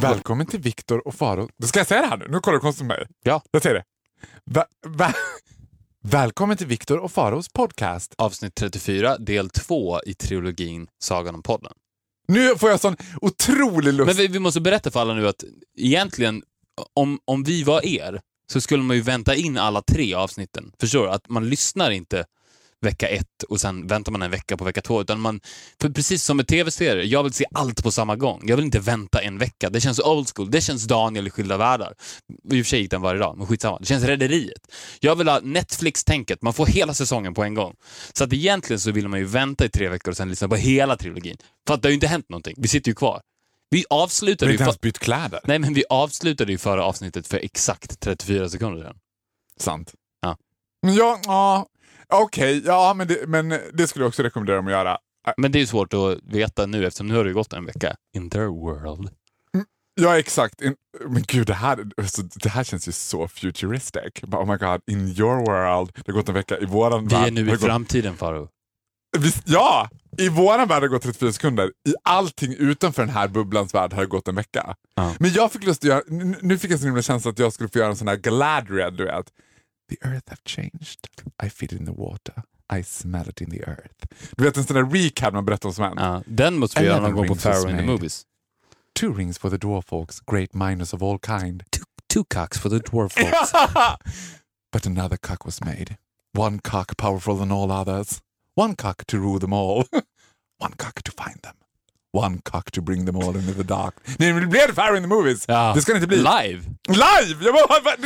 Välkommen till Viktor och Faro. Ska jag säga det här nu? Nu kollar du konstigt på mig. Ja. Jag säger det. Va, va, välkommen till Viktor och Faros podcast. Avsnitt 34, del 2 i trilogin Sagan om podden. Nu får jag sån otrolig lust. Men vi, vi måste berätta för alla nu att egentligen, om, om vi var er, så skulle man ju vänta in alla tre avsnitten. Förstår du? Att man lyssnar inte vecka ett och sen väntar man en vecka på vecka två. Utan man, för precis som med tv-serier, jag vill se allt på samma gång. Jag vill inte vänta en vecka. Det känns old school. Det känns Daniel i Skilda Världar. I och för sig gick den varje dag, men skitsamma. Det känns Rederiet. Jag vill ha Netflix-tänket. Man får hela säsongen på en gång. Så att egentligen så vill man ju vänta i tre veckor och sen lyssna på hela trilogin. För att det har ju inte hänt någonting. Vi sitter ju kvar. Vi avslutade har ju... inte ens För... bytt kläder. Nej, men vi avslutade ju förra avsnittet för exakt 34 sekunder sedan. Sant. Ja. Ja, ja okej. ja, men det, men det skulle jag också rekommendera dem att göra. Men det är ju svårt att veta nu eftersom nu har det gått en vecka. In their world. Ja, exakt. In, men gud, det här, alltså, det här känns ju så futuristic. Bara, Oh my god, in your world. Det har gått en vecka. I våran Vi värld är nu i gått- framtiden, Faro. Visst, ja! I våran värld har det gått 34 sekunder. I allting utanför den här bubblans värld har det gått en vecka. Ja. Men jag fick lust att göra, nu fick jag sån himla känsla att jag skulle få göra en sån här Galadriel, du vet. The earth have changed. I fit in the water. I smell it in the earth. Du vet en sån där recap man berättar om som hänt. Ja, den måste vi göra någon gång på Pharaoh in the. Movies. Two rings for the dwarf folks, great miners of all kind. Two, two cocks for the dwarf folks. but another cock was made. One cock powerful than all others. One cock to rule them all. One cock to find them. One cock to bring them all into the dark. Nej, men det blev Fire in the Movies. Ja. Det ska det inte bli. Live! Live! Jag bara,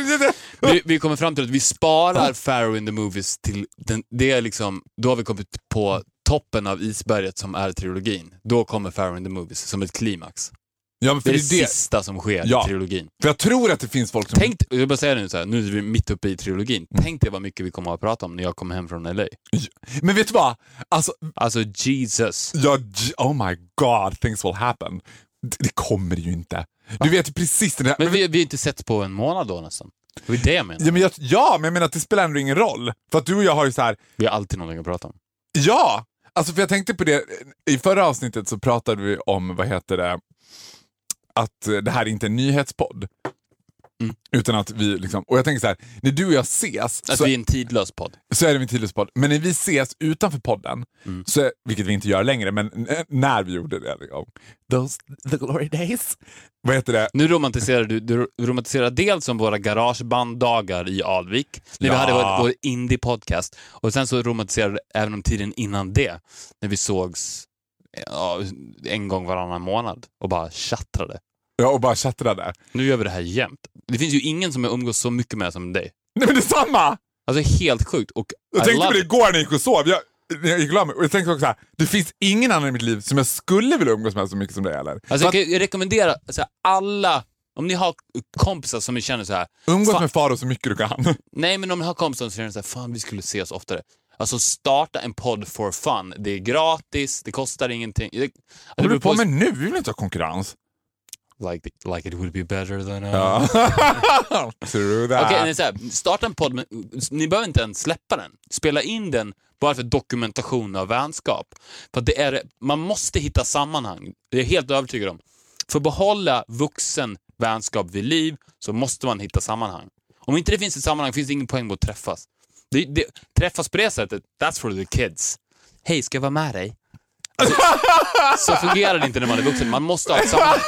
Vi, vi kommer fram till att vi sparar Pharaoh in the Movies till den, det är liksom, då har vi kommit på toppen av isberget som är trilogin. Då kommer Pharaoh in the Movies som ett klimax. Ja, Det är det sista som sker Ja. i trilogin. För jag tror att det finns folk som... Tänk, jag vill bara säga det nu så här, nu är vi mitt uppe i trilogin. Tänk dig vad mycket vi kommer att prata om när jag kommer hem från LA. Men vet du vad? Alltså, Alltså Jesus. ja, oh my god, things will happen. Det, det kommer ju inte. Du vet precis det där. Men vi, vi har inte sett på en månad då nästan. Det är det jag menar. Ja men, jag, ja, men jag menar att det spelar ändå ingen roll. För att du och jag har ju så här, Vi har alltid någonting att prata om. Ja! Alltså för jag tänkte på det, i förra avsnittet så pratade vi om, vad heter det, att eh, det här är inte är en nyhetspodd. Mm. Utan att vi liksom, och jag tänker så här, när du och jag ses Att så, vi är en tidlös podd. så är det en tidlöspodd. Men när vi ses utanför podden, Mm. så, vilket vi inte gör längre, men när vi gjorde det, liksom, those the glory days. Vad heter det? Nu romantiserar du, du romantiserar dels om våra garagebanddagar i Alvik, när vi Ja. hade vår, vår indie-podcast. Och sen så romantiserar du även om tiden innan det, när vi sågs ja, en gång varannan månad och bara tjattrade. Ja, och bara chattrade. Nu gör vi det här jämt. Det finns ju ingen som jag umgås så mycket med som dig. Nej men detsamma! Alltså helt sjukt. Och Jag I tänkte på det igår när jag gick och sov. Jag, jag gick och. Och jag tänkte också så här, det finns ingen annan i mitt liv som jag skulle vilja umgås med så mycket som dig eller? Alltså, Så jag, kan, jag rekommenderar alltså, alla, om ni har kompisar som ni känner så här. umgås fan- med Faro så mycket du kan. Nej, men om ni har kompisar som känner så här, fan vi skulle ses oftare. Alltså starta en podd for fun. Det är gratis, det kostar ingenting. Det, Vad håller beror du på med nu? Vi vill inte ha konkurrens. Like, like it would be better than... Uh. Ja. True that. Okej, så här, starta en podd, men ni behöver inte ens släppa den. Spela in den bara för dokumentation av vänskap. För det är, man måste hitta sammanhang. Det är jag helt övertygad om. För att behålla vuxen vänskap vid liv så måste man hitta sammanhang. Om inte det finns ett sammanhang finns det ingen poäng med att träffas. Det, det, träffas på det sättet, that's for the kids. Hej, ska jag vara med dig? Alltså, så fungerar det inte när man är vuxen. Man måste ha ett sammanhang.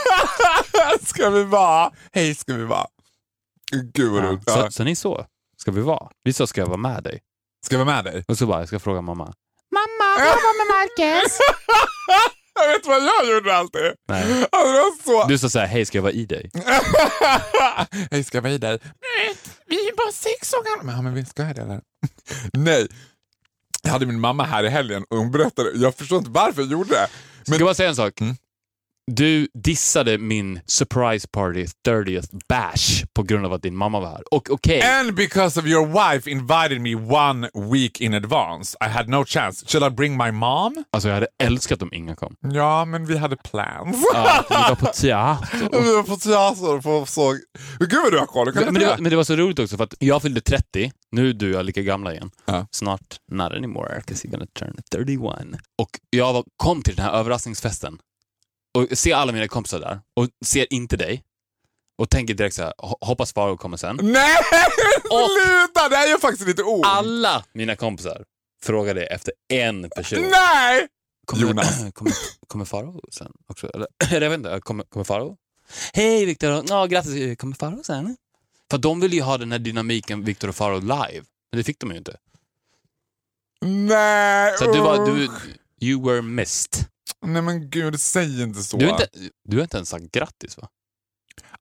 ska vi vara? Hej ska vi vara. Gud vad roligt. Så, Ja. så ni så ska vi vara. Vi så ska jag vara med dig. Ska jag vara med dig? Och så bara, jag ska fråga mamma. Jag vet vad jag gjorde alltid? Nej. Alltså, så... Du sa såhär, hej ska jag vara i dig? Hej, ska jag vara i dig? Nej, vi är bara sex år gamla. Men, ja, men vi ska jag det eller? Nej. Jag hade min mamma här i helgen och hon berättade, jag förstår inte varför jag gjorde det. Ska jag bara säga en sak? Mm. Du dissade min surprise party 30th bash på grund av att din mamma var här. Och okej, And because of your wife invited me one week in advance. I had no chance. Shall I bring my mom? alltså jag hade älskat om Inga kom. Ja, men vi hade plans. Ja, vi var på teater. vi var på teater och såg... Gud vad du har koll. Men, men, det var, men det var så roligt också för att jag fyllde 30, nu är du och jag lika gamla igen. Ja. Snart, not anymore, 'cause you're gonna turn 31. Och jag var, kom till den här överraskningsfesten och ser alla mina kompisar där och ser inte dig. Och tänker direkt så här, "Ho- hoppas Farao kommer sen. Nej, sluta! Det här är faktiskt lite ord. Alla mina kompisar frågade efter en person. Nej! Kommer, Jonas. Kommer, kommer Farao sen också? Eller, jag vet inte, kommer, kommer Farao? Hej Viktor, ja, grattis, kommer Farao sen? För de ville ju ha den här dynamiken Viktor och Farao live, men det fick de ju inte. Nej! Så du var, du, you were missed. Nej men gud, säg inte så. Du har inte, du har inte ens sagt grattis va?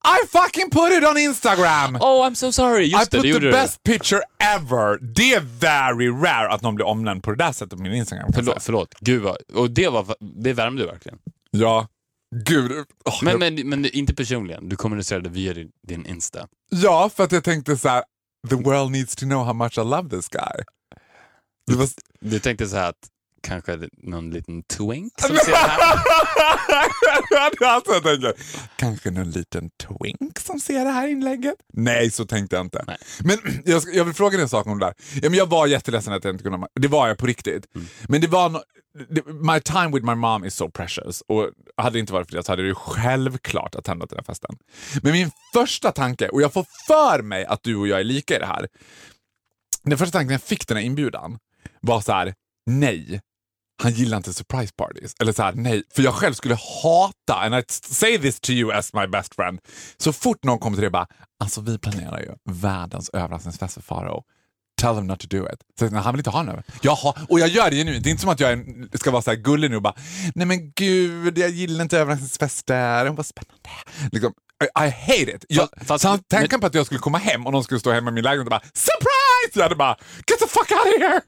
I fucking put it on Instagram! Oh I'm so sorry, I just det, put det the best picture ever. Det är very rare att någon blir omnämnd på det där sättet på min Instagram. Förlåt, förlåt. Gud vad, och det, var, det värmde du verkligen. Ja, gud. åh, Men, jag- men, men inte personligen, du kommunicerade via din, din Insta. Ja, för att jag tänkte så här: the world needs to know how much I love this guy. Det var... Du tänkte så här att kanske någon liten twink som ser det här? alltså jag tänker. Kanske någon liten twink som ser det här inlägget? Nej, så tänkte jag inte. Nej. Men jag, jag vill fråga dig en sak om det där. Ja, men jag var jätteledsen att jag inte kunde... Det var jag på riktigt. Men det var... No, my time with my mom is so precious. Och hade det inte varit för det så hade det ju självklart attändat den här festen. Men min första tanke, och jag får för mig att du och jag är lika i det här. Den första tanken när jag fick den här inbjudan var så här: nej, han gillar inte surprise parties. Eller så här, nej, för jag själv skulle hata, and I say this to you as my best friend, så fort någon kommer till det bara, alltså vi planerar ju världens överraskningsfest för Farao. Tell them not to do it. Så, nej, han vill inte ha den. Jag har, och jag gör det nu. Det är inte som att jag är, ska vara så här gullig nu och bara, nej men gud, jag gillar inte överraskningsfester. Vad spännande. Liksom, I, I hate it. Jag, Fast- så tanken på att jag skulle komma hem och någon skulle stå hemma i min lägenhet och bara, surprise! Jag hade bara, get the fuck out of here!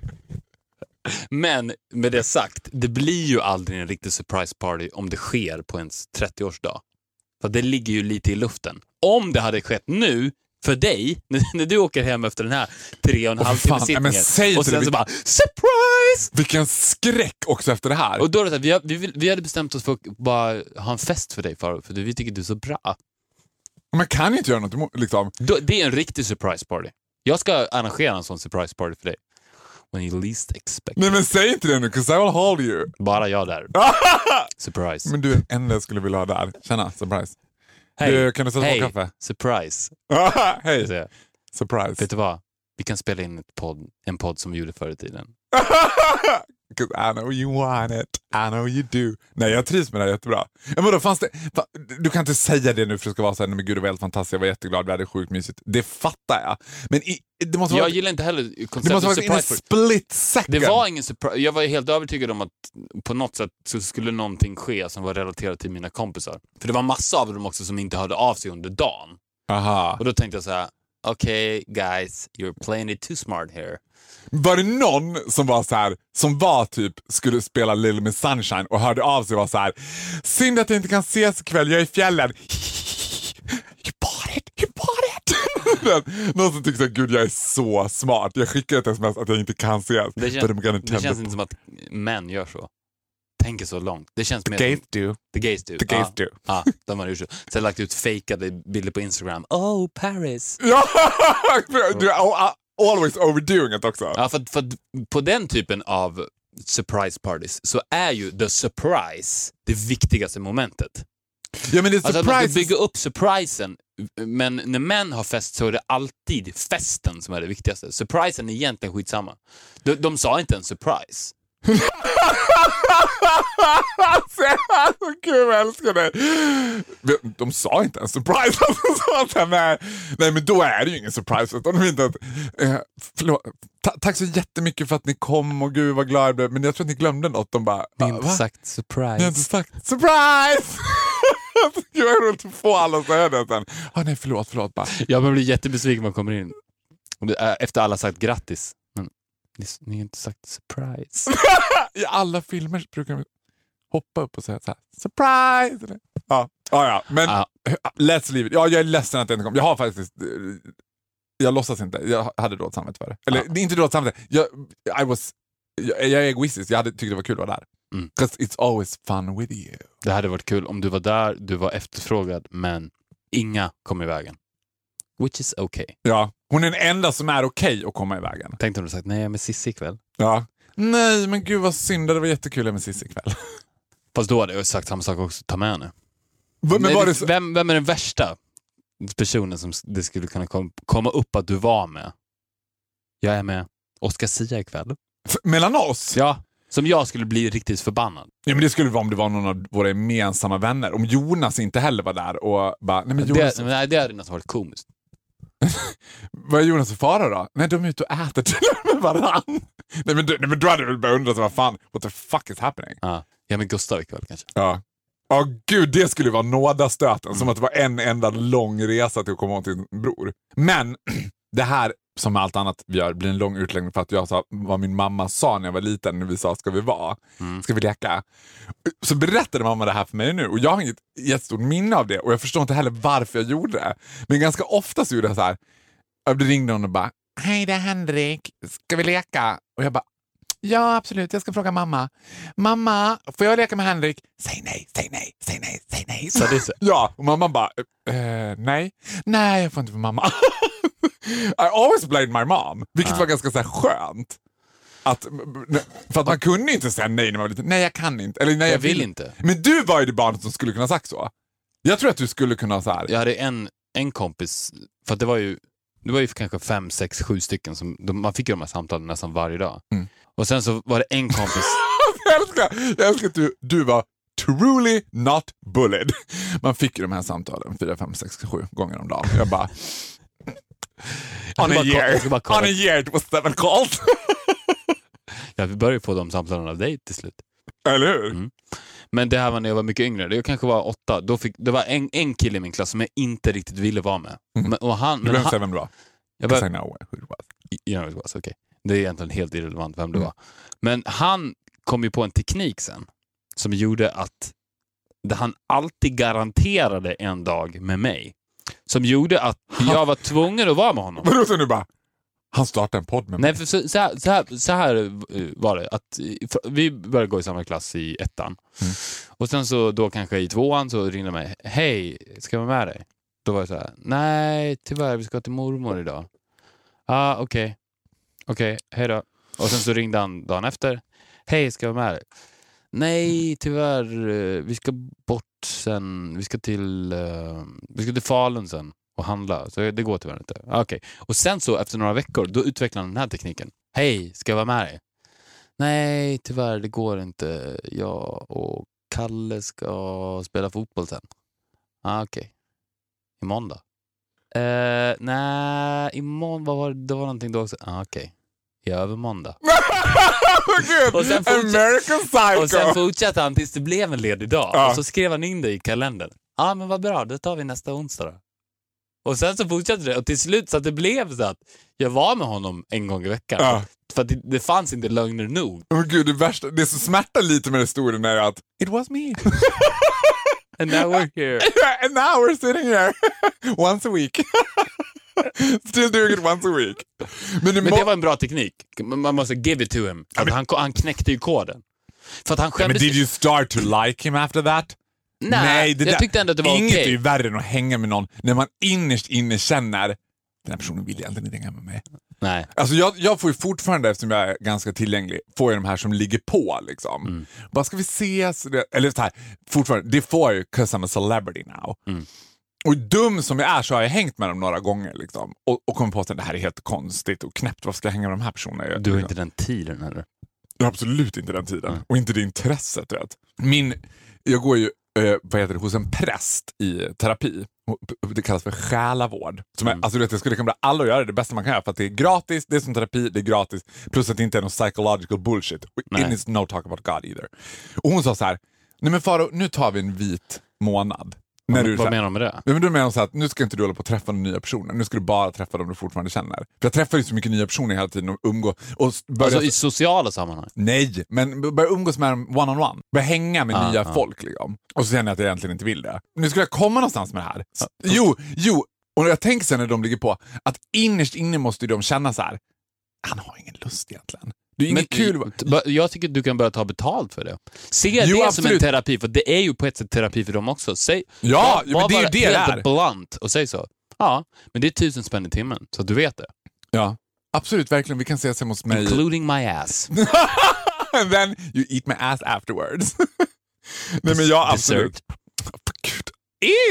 Men med det sagt, det blir ju aldrig en riktig surprise party om det sker på ens 30-årsdag. För det ligger ju lite i luften. Om det hade skett nu, för dig, när, du åker hem efter den här tre och en halv timme sittningen och sen det. så bara surprise! Vilken skräck också efter det här. Och då är det så här, vi, vi, vi hade bestämt oss för att bara ha en fest för dig Farao, för vi tycker du är så bra. Man kan ju inte göra något liksom. Då, det är en riktig surprise party. Jag ska arrangera en sån surprise party för dig. When you least expect. Nej men säg inte det nu, 'cause I will hold you. Bara jag där. Surprise. men du är den enda jag skulle vilja ha där. Tjena, surprise. Hej. Du, kan du sätta på Hej. kaffe? Surprise. Hej, surprise. Vet du vad? Vi kan spela in ett podd, en podd som vi gjorde förr i tiden. 'Cause I know you want it, I know you do. Nej, jag trivs med det här jättebra. Ja, men då fanns det, du kan inte säga det nu för det ska vara så här, men gud det var helt fantastiskt, jag var jätteglad, vi hade sjukt mysigt. Det fattar jag. Men i, det måste Jag vara, gillar inte heller det måste konceptet vara party. split second. Det var ingen surprise. Jag var helt övertygad om att på något sätt så skulle någonting ske som var relaterat till mina kompisar. För det var massa av dem också som inte hörde av sig under dagen. Aha. Och då tänkte jag så här: okej guys, you're playing it too smart here. Var det någon som var så här, som var typ, skulle spela Little Miss Sunshine och hörde av sig och var så här. Synd att jag inte kan ses ikväll, jag är i fjällen. You bought it, you bought it. någon som här, gud jag är så smart. Jag skickar ett sms att jag inte kan ses. Det, kän, det känns inte som att män gör så. Tänker så långt. Det känns mer gays som... do. The gays do. The gays do. Ja, de har gjort så. Sen lagt ut fejkade bilder på Instagram. Oh, Paris. Always overdoing it också. Ja, för, för på den typen av surprise parties så är ju the surprise det viktigaste momentet. Ja, men det är Alltså att man ska bygga upp surprisen, men när män har fest så är det alltid festen som är det viktigaste. Surprisen är egentligen skitsamma. De, de sa inte en surprise. Alltså, Gud, jag älskar dig. De sa inte en surprise. De sa så här, nej, nej, men då är det ju ingen surprise. Utan de inte att, eh, förlåt, ta, tack så jättemycket för att ni kom och gud vad glad jag blev. Men jag tror att ni glömde något. De bara, Ni har "Va? inte sagt surprise. Ni har inte sagt surprise! Gud vad roligt att få alla att säga det sen. Ah, nej, förlåt, förlåt. Bara. Ja, man blir jättebesviken när man kommer in. Efter alla sagt grattis. Ni, ni har inte sagt surprise. I alla filmer brukar de hoppa upp och säga så här, surprise! Ja, ja, ja. men Ja. let's leave it. Ja, jag är ledsen att det inte kom. Jag har faktiskt, eh, jag låtsas inte. Jag hade dåligt samvete för det. Eller är inte dåligt samvete. Jag, I was, jag, jag är egoistisk. Jag hade tyckt det var kul att vara där. Mm. 'Cause it's always fun with you. Det hade varit kul om du var där, du var efterfrågad, men inga kom i vägen. Which is okay. Ja, hon är den enda som är okej att komma i vägen. Tänkte du sagt nej, jag är med Cissi ikväll. Ja. Nej, men gud vad synd. Det var jättekul med Cissi ikväll. Fast då hade jag sagt samma sak också, ta med henne. Men Nej, det- vem, vem är den värsta personen som det skulle kunna kom, komma upp att du var med? Jag är med Oscar Sia ikväll. f- mellan oss? Ja, som jag skulle bli riktigt förbannad. Ja, men det skulle vara om det var någon av våra gemensamma vänner. Om Jonas inte heller var där och bara, nej men Jonas, Det, nej, det hade nästan varit komiskt. Vad är Jonas och Farao då? Nej, de är ute och äter till med varann. Nej men, du, nej, men då hade du väl börjat undra, vad fan, what the fuck is happening? Ja, jag är med Gustav ikväll kanske. Ja. Ja, gud, det skulle vara nådastöten. Som att det var en enda lång resa till att komma åt din bror. Men det här, som med allt annat vi gör, blir en lång utläggning för att jag sa vad min mamma sa när jag var liten, när vi sa ska vi vara? Ska vi leka? Så berättade mamma det här för mig nu och jag har inget jättestort minne av det och jag förstår inte heller varför jag gjorde det. Men ganska ofta så gjorde jag så här, jag ringde någon och bara Hej det är Henrik, ska vi leka? Och jag bara Ja, absolut. Jag ska fråga mamma. Mamma, får jag leka med Henrik? Säg nej, säg nej, säg nej, säg nej. Så det så. Ja, och mamma bara, eh, nej. Nej, jag får inte för mamma. I always blamed my mom, vilket var ganska så här skönt. Att, för att man kunde inte säga nej när man var liten. Nej, jag kan inte. Eller nej, jag, Jag vill inte. Men du var ju det barnet som skulle kunna sagt så. Jag tror att du skulle kunna ha så här. Jag hade en, en kompis, för att det var ju det var ju kanske fem, sex, sju stycken. Som, de, man fick ju de här samtalen nästan varje dag. Mm. Och sen så var det en kompis jag älskar, jag älskar att du, du var truly not bullied. Man fick ju de här samtalen fyra, fem, sex, sju gånger om dagen. Jag bara... On a year, jag on a year it was seven calls. Ja, vi började få de samtalen av dig till slut. Eller hur? Mm. Men det här var när jag var mycket yngre. Det kanske var åtta. Då fick, det var en, en kille i min klass som jag inte riktigt ville vara med. Mm. Men, och han, Du behöver han, säga vem det var. jag bara, I know who it was. you know it was, okay. Det är egentligen helt irrelevant vem det Mm. var. Men han kom ju på en teknik sen som gjorde att det han alltid garanterade en dag med mig. Som gjorde att jag var tvungen att vara med honom. Vadå så nu bara, han startade en podd med mig? Nej, för så, så, här, så, här, så här eh, var det. Att, eh, vi började gå i samma klass i ettan. Mm. Och sen så då kanske i tvåan så ringde de mig. Hej, ska jag vara med dig? Då var jag så här. Nej, tyvärr, vi ska till mormor idag. ah, okej. Okej, hej då. Och sen så ringde han dagen efter. Hej, ska jag vara med dig? Nej, tyvärr. Eh, vi ska bort sen. Vi ska till, eh, vi ska till Falun sen och handla. Så det går tyvärr inte. Okej. Okej. Och sen så efter några veckor, då utvecklade han den här tekniken. Hej, ska jag vara med dig? Nej, tyvärr, det går inte. Jag och Kalle ska spela fotboll sen. Ah, Okej. Imorgon då? Eh, nej, imorgon, vad var det? Det var någonting då också. Ah, Okej. I övermåndag. Och sen American Psycho! Och sen fortsatte han tills det blev en ledig dag. Ja. Och så skrev han in det i kalendern. Ja, ah, men vad bra, då tar vi nästa onsdag då. Och sen så fortsatte det och till slut så att det blev så att jag var med honom en gång i veckan. Ja. För det, det fanns inte lögner nog. Oh, gud, det, värsta, det som smärtar lite med historien är att it was me. And now we're here. And now we're sitting here once a week. Still doing it once a week. Men, det Men det var en bra teknik. Man måste give it to him. Att han, han knäckte ju koden. För att han Ja, men did you start to like him after that? Nej, det jag tyckte ändå att det var Inget okej. är ju värre än att hänga med någon när man innerst inne känner den här personen vill egentligen inte hänga med mig. Nej. Alltså jag, jag får ju fortfarande, eftersom jag är ganska tillgänglig, får jag de här som ligger på. Liksom. Mm. Bara, ska vi ses? Eller så här, fortfarande, det får jag ju 'cause I'm a celebrity now. Mm. Och dum som jag är så har jag hängt med dem några gånger. Liksom. Och, och kommit på att det här är helt konstigt och knäppt. Varför ska jag hänga med de här personerna? Du har Liksom. inte den tiden heller. Jag har absolut inte den tiden Mm. och inte det intresset. Vet. Min, jag går ju eh, vad heter det, hos en präst i terapi. Det kallas för själavård. Som är, Mm. alltså, du vet, jag skulle rekommendera alla att göra det, det bästa man kan göra för att det är gratis, det är som terapi, det är gratis. Plus att det inte är någon psychological bullshit. Nej. And it's no talk about God either. Och hon sa så här, nej men Faro, nu tar vi en vit månad. När du, Vad menar du med det? Ja, men då menar hon så här att nu ska inte du hålla på att träffa nya personer. Nu ska du bara träffa dem du fortfarande känner. För jag träffar ju så mycket nya personer hela tiden och umgås. Och börjar Alltså i sociala sammanhang? Nej, men börja umgås med dem one-on-one. Börja hänga med Ah, nya ah. folk. Liksom. Och så känner jag att jag egentligen inte vill det. Nu skulle jag komma någonstans med det här. Jo, jo. Och jag tänker sen när de ligger på att innerst inne måste de känna så här. Han har ingen lust egentligen. Det är inget kul. Jag tycker att du kan börja ta betalt för det. Se Jo, det som en absolut. terapi, för det är ju på ett sätt terapi för dem också. Säg, Ja, var- men det är ju det det är. blunt och säg så. Ja, men det är tusen spänn i timmen, så att du vet det. Ja, absolut, verkligen. Vi kan ses hemma hos mig. Including my ass. And then you eat my ass afterwards. Nej men jag absolut. Dessert. Gud.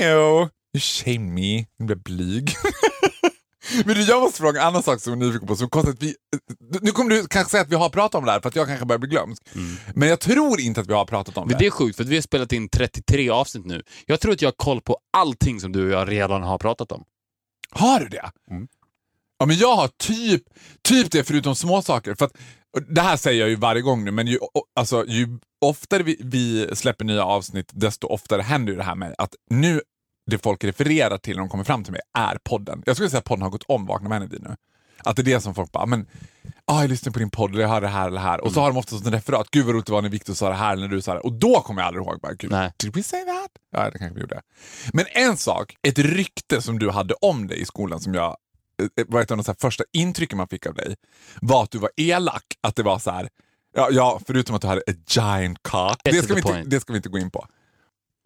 Ew! You shame me. Jag blir blyg. Men du, jag måste fråga en annan sak som jag är nyfiken på. Som att vi, nu kommer du kanske säga att vi har pratat om det här för att jag kanske börjar bli glömsk. Men jag tror inte att vi har pratat om Mm. Men det. det är sjukt, för vi har spelat in 33 avsnitt nu. Jag tror att jag har koll på allting som du och jag redan har pratat om. Har du det? Mm. Ja, men jag har typ, typ det förutom små saker. För att, det här säger jag ju varje gång nu, men ju, alltså, ju oftare vi, vi släpper nya avsnitt, desto oftare händer ju det här med att nu det folk refererar till när de kommer fram till mig är podden. Jag skulle säga att podden har gått om Vakna med nu. Att det är det som folk bara, men ah, jag lyssnar på din podd, eller jag hör det här eller det här. Och så har de oftast en referat. Gud vad roligt det var när Viktor sa det här eller när du sa det. Och då kommer jag aldrig ihåg. Bara, Gud, Nej. Did we say that? Ja, det kanske vi gjorde. Men en sak, ett rykte som du hade om dig i skolan som jag eh, var ett av de första intrycken man fick av dig var att du var elak. Att det var så här, ja, ja förutom att du hade a giant cock. Det ska, inte, det ska vi inte gå in på.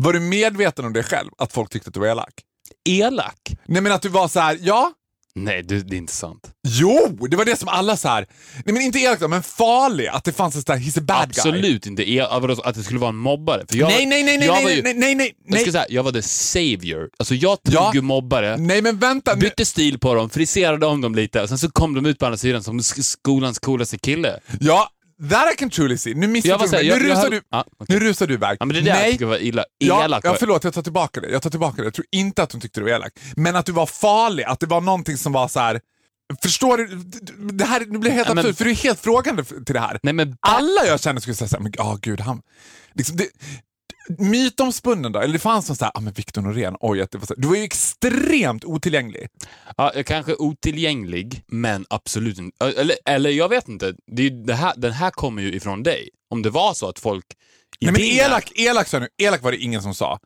Var du medveten om det själv, att folk tyckte att du var elak? Elak? Nej men att du var så här, ja, Nej, det, det är inte sant. jo, det var det som alla så här, nej men inte elak då, men farlig. Att det fanns en sån här, he's a bad guy. Absolut inte el- att det skulle vara en mobbare. För jag, Nej, nej, nej, nej, jag nej, var ju- nej, nej, nej, Jag, ska nej. säga, jag var the savior. Alltså jag tog Ja. ju mobbare, Nej men vänta. nu- bytte stil på dem, friserade om dem lite och sen så kom de ut på andra sidan som sk- skolans coolaste kille. Ja, that I can truly see. Nu Jag här, du jag- Nu jag rusar höll- du, Ja, okej. nu rusar du iväg. Ja, men det är det jag Nej. tycker var illa, Ja, elak. ja, var- förlåt, jag tar tillbaka det. Jag tar tillbaka det. Jag tror inte att hon tyckte du var elak. Men att du var farlig, att det var någonting som var så här. Förstår du? Det här nu blir helt Ja, men- absurt, för du är helt frågande till det här. Nej, men Alla jag känner skulle säga såhär, men oh, gud, han... Liksom, det, mytomspunnen då? Eller det fanns någon såhär, ah, men Victor Norén, oj, att det var så, du var ju extremt otillgänglig. Ja, jag kanske otillgänglig, men absolut inte. Eller, eller jag vet inte. Det är, det här, den här kommer ju ifrån dig. Om det var så att folk... Nej men elak, elak sa nu, elak var det ingen som sa.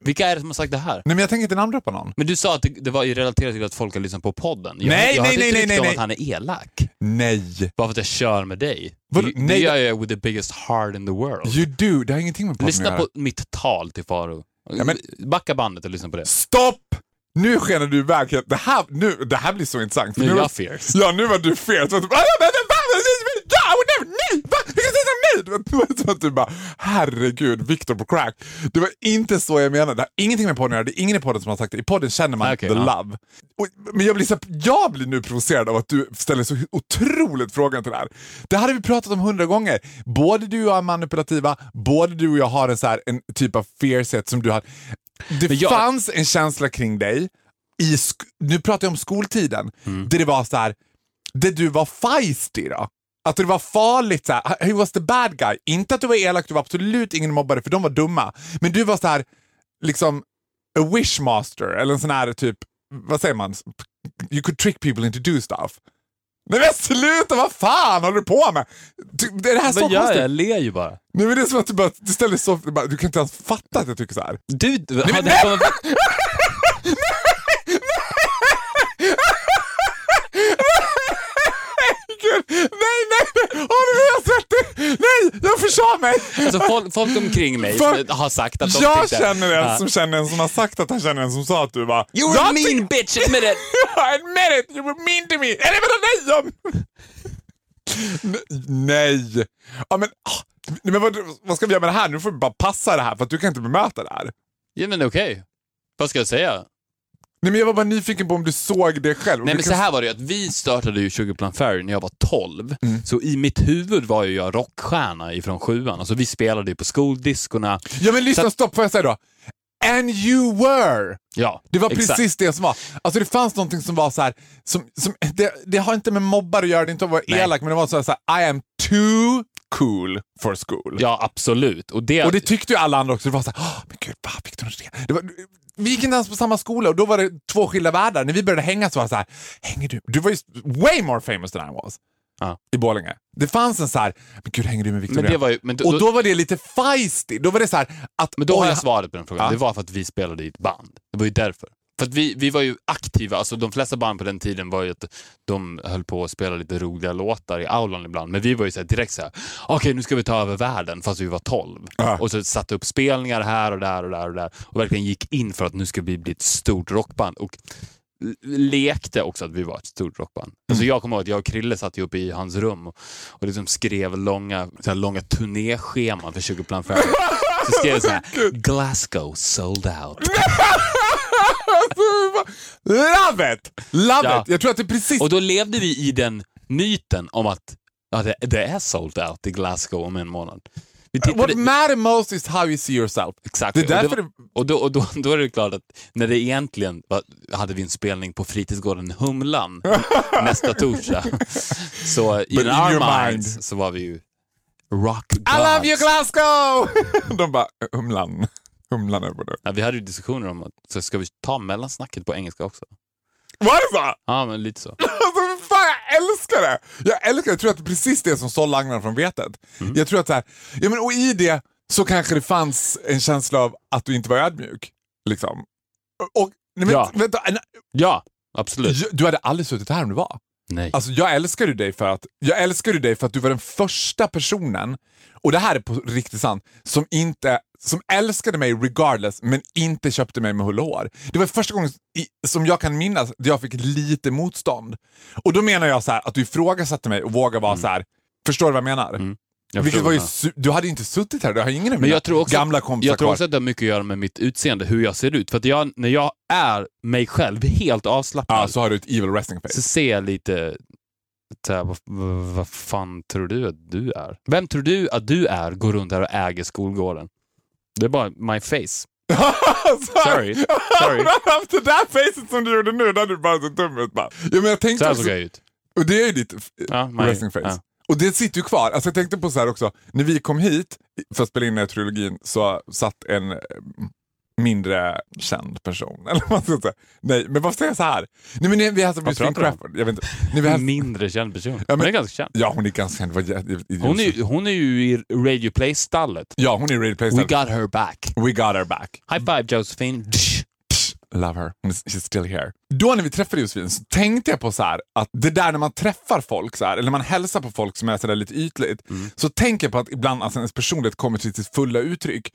Vilka är det som har sagt det här? Nej men jag tänker inte namndroppa någon. Men du sa att det, det var ju relaterat till att folk har lyssnat på podden. Jag, Nej, jag nej, nej, nej, nej, om nej. att han är elak. Nej. Bara för att jag kör med dig. Vadå? Det, det Nej, gör jag with the biggest heart in the world. You do, det har ingenting med podden att Lyssna göra. på mitt tal till Faro. Ja, men- Backa bandet och lyssna på det. Stopp! Nu skenar du iväg. Det här, nu, det här blir så intressant. Nu är var- jag fierce. Ja, nu var du fierce. Du bara, "Ah, men, men, men, men, ja, och nej, nej, va? Vilka var som att du bara, herregud, Victor på crack. Det var inte så jag menade. Det har ingenting med podden att göra. Det är ingen i podden som har sagt det. I podden känner man Okej, the ja. love. Och, men jag blir, så, jag blir nu provocerad av att du ställer så otroligt frågan till det här. Det hade vi pratat om hundra gånger. Både du och jag är manipulativa, både du och jag har en, så här, en typ av fiercehet som du har. Det jag- fanns en känsla kring dig, i nu pratar jag om skoltiden, Mm. där det var så här, där du var feisty då. Att det var farligt, så här, he was the bad guy. Inte att du var elak, du var absolut ingen mobbare för de var dumma. Men du var så här, liksom a wishmaster eller en sån här typ, vad säger man? You could trick people into do stuff. Nej men sluta, vad fan håller du på med? Du- Det är det här så Vad gör jag? konstigt. Jag ler ju bara. Nej men det är som att du bara, du ställer så, du, bara, du kan inte ens fatta att jag tycker så här. Du, har men nej! kommit- Gud, nej, Åh, nu är jag svettig! Nej, jag försa mig! alltså, folk, folk omkring mig För- har sagt att de Jag tyckte... känner en Ja. som känner en som har sagt att han känner en som sa att du var... You were a mean bitch, admit it! admit it, you were mean to me! Eller vadå nej Nej! Ja, men, ah, men vad, vad ska vi göra med det här? Nu får vi bara passa det här för att du kan inte bemöta det här. Ja men okej. Vad ska jag säga? Nej, men jag var bara nyfiken på om du såg det själv. Nej men kan- så här var det ju att vi startade ju Sugarplum Fairy när jag var 12. Mm. Så i mitt huvud var ju jag rockstjärna ifrån sjuan. Alltså vi spelade ju på skoldiskorna. Ja men lyssna, Så stopp får jag säga då. And you were! Ja, Det var exakt. precis det som var. Alltså det fanns någonting som var så här, som, som, det, det har inte med mobbar att göra, det är inte att vara Nej. elak, men det var så här, så här, I am too cool for school. Ja, absolut. Och det, Och det tyckte ju alla andra också. Det var så här, "Åh, men gud, vad fick du det? det var, vi gick inte ens på samma skola och då var det två skilda världar. När vi började hänga så var det så här, hänger du? Du var ju way more famous than I was. Ja. I Borlänge. Det fanns en så här, men gud hänger du med Victoria? men det var ju, men då, och då var det lite feisty. Då var det så här att... Men då har jag svaret på den frågan. Ja. Det var för att vi spelade i ett band. Det var ju därför. För vi, vi var ju aktiva, alltså de flesta band på den tiden var ju att de höll på att spela lite roliga låtar i aulan ibland. Men vi var ju så direkt så här, okej nu ska vi ta över världen fast vi var 12. Ja. Och så satte upp spelningar här och där och där och där. Och verkligen gick in för att nu ska vi bli ett stort rockband. Och lekte också att vi var ett stort rockband. Alltså jag kommer ihåg att jag och Krille satt ju uppe i hans rum och, och liksom skrev långa, så här långa turnéscheman för 20 plan Fairy. Så skrev jag så här, Glasgow sold out. Love it! Love Ja. it! Jag tror att det är precis... Och då levde vi i den myten om att ja, det, det är sold out i Glasgow om en månad. What tittade, matter most is how you see yourself. exakt. Det är därför och, det, och, då, och då, då är det klart att när det egentligen var, hade vi en spelning på fritidsgården Humlan nästa torsdag. Så But in our your minds mind. så var vi ju rock gods. I love you Glasgow! De bara, humlan. Humlan är på det. Ja, vi hade ju diskussioner om att så ska vi ta mellansnacket på engelska också. Var det så? Ja, men lite så. Alltså, fan, jag älskar det! Jag älskar det. Jag tror att det är precis det som sålde agnarna från vetet. Mm. Jag tror att så här, ja, men, och i det så kanske det fanns en känsla av att du inte var ödmjuk. Liksom. Och, nej, men, Ja. vänta, en- Ja, absolut. du hade aldrig suttit här om du var. Nej. Alltså jag älskar ju dig för att jag älskar ju dig för att du var den första personen, och det här är på riktigt sant, som inte som älskade mig regardless men inte köpte mig med hull och hår. Det var första gången i, som jag kan minnas där jag fick lite motstånd. Och då menar jag så här att du ifrågasatte mig och vågade vara så här. förstår du vad jag menar? Mm. Jag Vilket var ju, du hade ju inte suttit här, du har ingen av mina jag tror också, gamla kompisar jag tror kvar. också att det har mycket att göra med mitt utseende, hur jag ser ut. För att jag, när jag är mig själv, helt avslappnad, Ja, så har du ett evil resting face. så ser jag lite... Här, vad, vad, fan tror du att du är? Vem tror du att du är, går runt här och äger skolgården? Det är bara my face. Sorry. Sorry. det där facet som du gjorde nu, där du bara så dum ut bara. Ja, men jag Så tänkte här också, såg jag ut. och det är ju ditt Ja, my, resting face. ja. Och det sitter ju kvar. Alltså jag tänkte på så här också, när vi kom hit för att spela in den här trilogin så satt en eh, mindre känd person. Eller vad ska säga. Nej, men vad säger jag så här? Nej, men vi du om? Crawford. Jag vet inte. Nej, vi hälsade, Mindre känd person. men- Hon är ganska känd. ja, hon är ganska känd. I- i- Hon är, hon är ju i Radio Play-stallet. Ja, hon är Radio Play We got her back. We got her back. High five Josephine. Love her. She's still here. Då när vi träffade Josefin så tänkte jag på så här att det där när man träffar folk så här, eller när man hälsar på folk som är så där lite ytligt, så tänker jag på att ibland alltså, ens personlighet kommer till sitt fulla uttryck.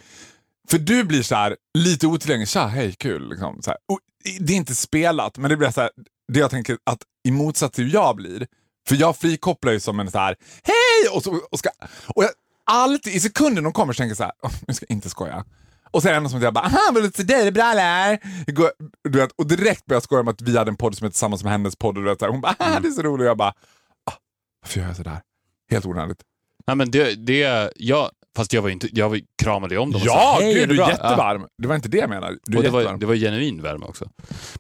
För du blir så här lite otillgänglig. Tja, hej, kul. Liksom, så det är inte spelat, men det blir så här, det jag tänker att i motsats till hur jag blir, för jag frikopplar ju som en så här, hej! Och, så, och, ska, och jag, alltid, i sekunden de kommer så tänker jag så här, "Åh, nu ska jag inte skoja. Och sen är det något som jag bara, aha, vill du se dig, det är bra eller? Du vet, och direkt börjar jag skoja om att vi hade en podd som är tillsammans med hennes podd. Och du vet, så här, hon bara, aha, det är så roligt. Och jag bara, ah, varför gör jag sådär? Helt onödigt. Nej, men det, det, jag, fast jag var inte, jag var, kramade ju om dem och Ja, sa, hej, gud, du är bra?" jättevarm. Det var inte det jag menade. Du Ja. Och det, var, det var genuin värme också.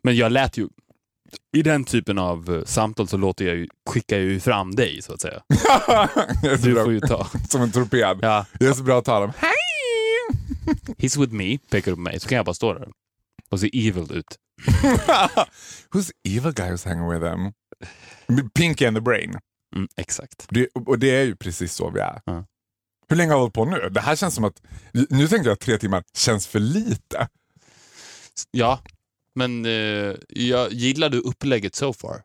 Men jag lät ju, i den typen av eh, samtal så låter jag ju, skickar jag ju fram dig så att säga. Du bra, får ju ta. Som en torped. Ja, Jag är så bra att tala om. Hej! He's with me, pekar upp mig, så kan jag bara stå där och se evil ut. Who's the evil guy who's hanging with them? Pinky and the brain. Mm, exakt. Det, och det är ju precis så vi är. Ja. Hur länge har vi hållit på nu? Det här känns som att, nu tänker jag att tre timmar känns för lite. Ja, men eh, jag gillade upplägget so far.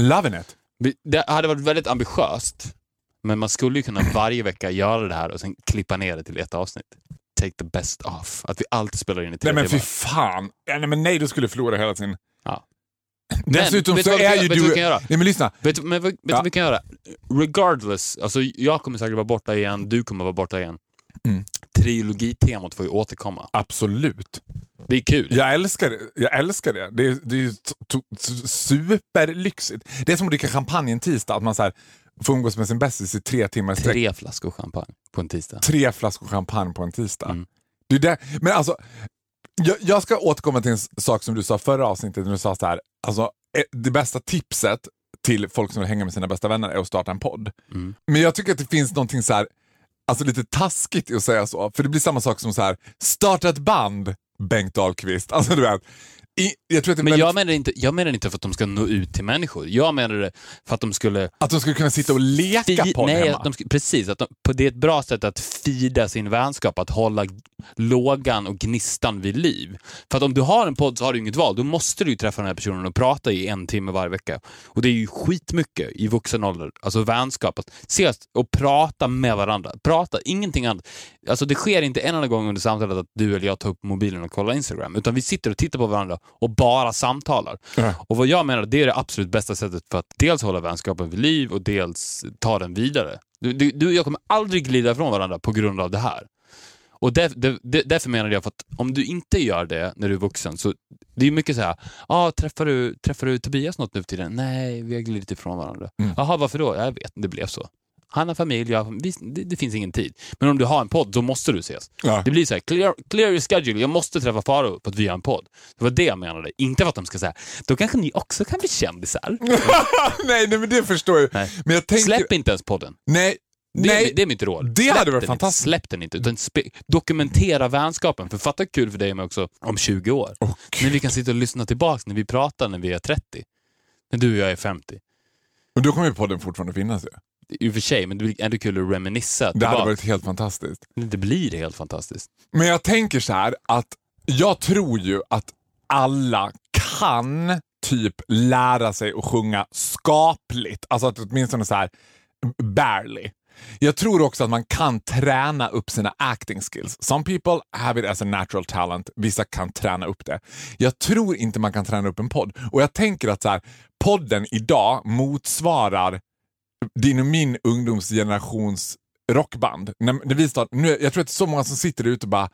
Loving it. Det hade varit väldigt ambitiöst, men man skulle ju kunna varje vecka göra det här och sen klippa ner det till ett avsnitt. Take the best off. Att vi alltid spelar in i tre Nej men fy fan. Nej, men nej, du skulle förlora hela sin... Ja. Dessutom vet så vad är ju vet du du... vad vi kan göra? Nej men lyssna. Vet men, vet du Ja. vad vi kan göra? Regardless, alltså jag kommer säkert vara borta igen, du kommer vara borta igen. Mm. Trilogitemat får ju återkomma. Absolut. Det är kul. Jag älskar det. Jag älskar det. Det är, det är superlyxigt. Det är som att dricka champagne en tisdag. Att man så här, får umgås med sin bästis i tre timmar i. Tre flaskor champagne på en tisdag. tre flaskor champagne på en tisdag. Mm. Det är det. Men alltså, jag, jag ska återkomma till en sak som du sa förra avsnittet när du sa så här. Alltså, eh, det bästa tipset till folk som vill hänga med sina bästa vänner är att starta en podd. Mm. Men jag tycker att det finns någonting så här, alltså lite taskigt i att säga så. För det blir samma sak som så här, starta ett band, Bengt Dahlqvist. Alltså du vet. I, jag tror att det Men väldigt, jag menar, inte, jag menar inte för att de ska nå ut till människor. Jag menar det för att de skulle... att de skulle kunna sitta och leka Fi- podd nej, hemma. de, precis. Att de, på, det är ett bra sätt att fida sin vänskap, att hålla lågan och gnistan vid liv. För att om du har en podd så har du inget val. Då måste du ju träffa den här personen och prata i en timme varje vecka. Och det är ju skitmycket i vuxen ålder. Alltså vänskap. Att ses och prata med varandra. Prata, ingenting annat. Alltså det sker inte en enda gång under samtalet att du eller jag tar upp mobilen och kollar Instagram. Utan vi sitter och tittar på varandra och bara samtalar. Ja. Och vad jag menar, det är det absolut bästa sättet för att dels hålla vänskapen vid liv och dels ta den vidare. Du, du, du jag kommer aldrig glida ifrån varandra på grund av det här. Och där, där, där, därför menar jag för att om du inte gör det när du är vuxen så det är mycket så här, ah, träffar, du, träffar du Tobias något nu för tiden? Nej, vi har glidit ifrån varandra. Mm. Jaha, varför då? Jag vet inte, det blev så. Han har familj, jag, det, det finns ingen tid. Men om du har en podd, då måste du ses. Ja. Det blir så här, clear, clear your schedule, jag måste träffa Faro för att vi har en podd. Det var det jag menade. Inte för att de ska säga, då kanske ni också kan bli kändisar. nej, nej, men det förstår jag. Nej. Men jag tänker... Släpp inte ens podden. Nej, Det, nej. är, det är mitt råd. Det Släpp hade varit den fantastiskt. Inte. Släpp den inte, utan dokumentera vänskapen. För fatta kul för dig med också om 20 år. Gud. när vi kan sitta och lyssna tillbaka när vi pratar när vi är 30. När du och jag är 50. Men då kommer ju podden fortfarande finnas ju. I och för sig, men det blir ändå kul att reminisca. Det hade bara- varit helt fantastiskt. det blir helt fantastiskt. Men jag tänker så här att jag tror ju att alla kan typ lära sig att sjunga skapligt. Alltså att åtminstone så här barely. Jag tror också att man kan träna upp sina acting skills. Some people have it as a natural talent. Vissa kan träna upp det. Jag tror inte man kan träna upp en podd. Och jag tänker att så här, podden idag motsvarar din och min ungdomsgenerations rockband. När, när vi start, nu, jag tror att det är så många som sitter ute och bara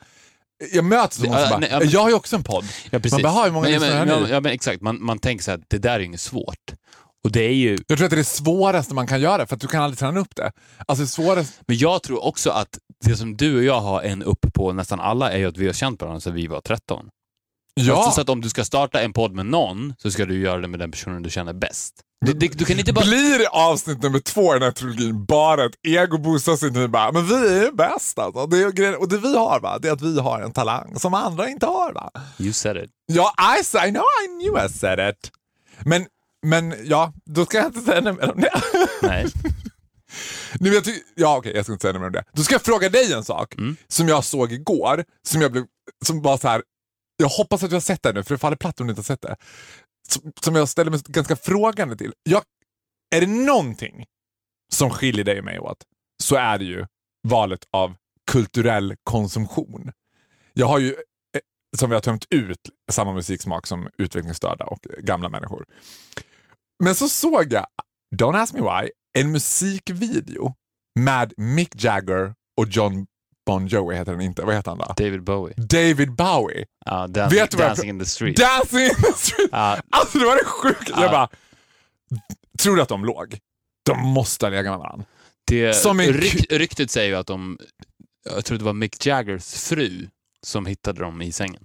jag möter så många som bara, nej, ja, men- jag har ju också en podd. Ja, precis. Man bara, "Ha, hur många lyssnare men, ja, ni?" ja, men exakt, man, man tänker så här, det där är inget svårt. Och det är ju, Jag tror att det är det svåraste man kan göra för att du kan aldrig träna upp det. Alltså det svåraste... men jag tror också att det som du och jag har en upp på nästan alla är ju att vi har känt varandra sedan vi var 13. Ja, Alltså, så att om du ska starta en podd med någon så ska du göra det med den personen du känner bäst. Du, du, du kan inte bara... blir avsnitt nummer två i den här trilogin bara ett ego-bostadsavsnitt nu bara, men vi är ju bäst alltså. Det är, och det vi har va, det är att vi har en talang som andra inte har va. You said it. Ja, I, I know I knew I said it. Men, men ja, då ska jag inte säga något mer om det. Nej. Nu, jag ja, okej, jag ska inte säga något mer om det. Då ska jag fråga dig en sak Mm. som jag såg igår, som jag blev, som var så här. jag hoppas att du har sett det nu, för det faller platt om du inte har sett det. Som, jag ställer mig ganska frågande till. Jag, är det någonting som skiljer dig och mig åt, så är det ju valet av kulturell konsumtion. Jag har ju, eh, som vi har tömt ut, samma musiksmak som utvecklingsstörda och gamla människor. Men så såg jag, don't ask me why, en musikvideo med Mick Jagger och John Bon Jovi heter den inte. Vad heter han då? David Bowie. David Bowie. Ja, dan- Vet du vad jag Dancing in the street. Dancing in the street. Alltså det var det sjukt. Ja. Jag bara, tror du att de låg? De måste ha legat med varandra. Det, Som en ryk, ryktet säger ju att de, jag tror det var Mick Jaggers fru som hittade dem i sängen.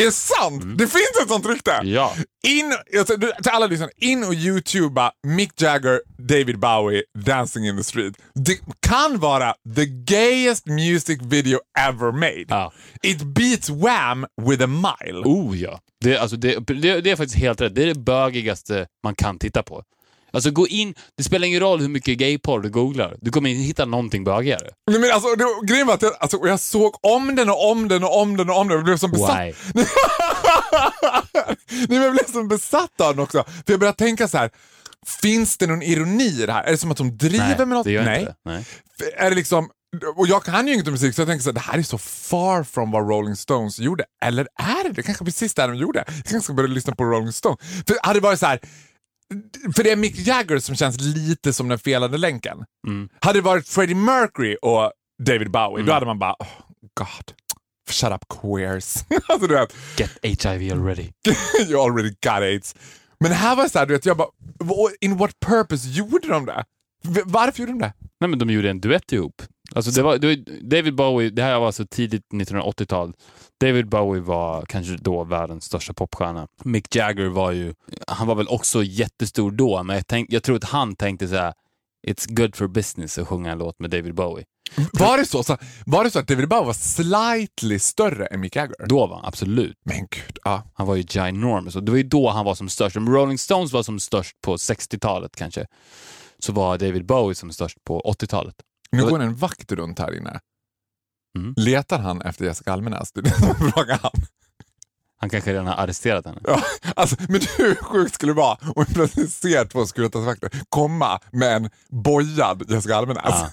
Är det sant? Mm. Det finns ett sånt rykte? Ja. In, alltså, till alla lyssnare, in och youtuba Mick Jagger, David Bowie, Dancing in the street. Det kan vara the gayest music video ever made. Ja. It beats Wham with a mile. Oh ja. Det, alltså, det, det, det är faktiskt helt rätt. Det är det bögigaste man kan titta på. Alltså gå in, det spelar ingen roll hur mycket gayporr du googlar. Du kommer inte hitta någonting bögigare. Nej, men alltså, det, grejen var att jag, alltså, jag såg om den och om den och om den och om den och blev som besatt. Why? Nej, men jag blev som besatt av den också. För jag började tänka så här. Finns det någon ironi i det här? Är det som att de driver Nej, med något? det gör Nej. inte. Nej. Är det liksom, och jag kan ju inget om musik så jag tänker så här, det här är så far from vad Rolling Stones gjorde. Eller är det det? kanske precis det de gjorde. Jag kanske ska börja lyssna på Rolling Stones. För hade det varit så här, för det är Mick Jagger som känns lite som den felande länken. Mm. Hade det varit Freddie Mercury och David Bowie, då hade man bara, oh, God. shut up queers. alltså du vet, Get HIV already. you already got AIDS. Men här var det så här, du vet, jag bara, "Vad- in what purpose gjorde de det? Varför gjorde de det? Nej, men de gjorde en duett ihop. Alltså, det var, det var, David Bowie, det här var alltså tidigt 1980-tal. David Bowie var kanske då världens största popstjärna. Mick Jagger var ju, han var väl också jättestor då, men jag, tänk, jag tror att han tänkte så här: It's good for business att sjunga en låt med David Bowie. Var det så, så, var det så att David Bowie var slightly större än Mick Jagger? Då var han absolut. Men gud, ja. Han var ju ginormous och det var ju då han var som störst. Om Rolling Stones var som störst på 60-talet kanske, så var David Bowie som störst på 80-talet. Nu går en vakt runt här inne. Mm. Letar han efter Jessica Almenäs? Det är det som han. Han kanske redan har arresterat henne. Ja, alltså, men hur sjukt skulle det vara om vi plötsligt ser två Securitasvakter komma med en bojad Jessica Almenäs? Ja.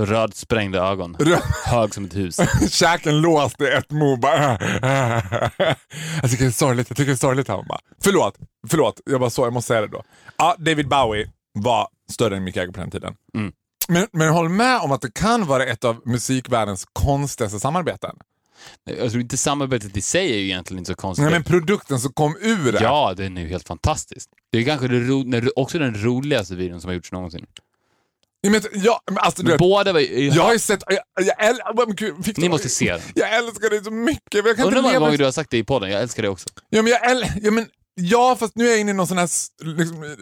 Röd sprängda ögon. Rö- Hög som ett hus. Käken låst i ett mo. Bara, jag tycker det är sorgligt. Jag tycker det är sorgligt här. Bara. Förlåt, förlåt. Jag bara så, jag måste säga det då. Ja, David Bowie var större än Mick Jagger på den tiden. Mm. Men, men håll med om att det kan vara ett av musikvärldens konstigaste samarbeten. Jag tror inte samarbetet i sig är ju egentligen inte så konstigt. Nej, men produkten som kom ur det. Ja, den är ju helt fantastisk. Det är kanske det ro, också den roligaste videon som har gjorts någonsin. Ja, men, ja, men alltså, du Men vet, båda var ju... jag har ju sett... Jag, jag, men gud, Victor, Ni måste se den. Jag älskar dig så mycket. Jag kan Undrar hur många gånger du har sagt det i podden. Jag älskar det också. Ja, men jag äl- ja, men, ja, fast nu är jag inne i någon sån här... Liksom,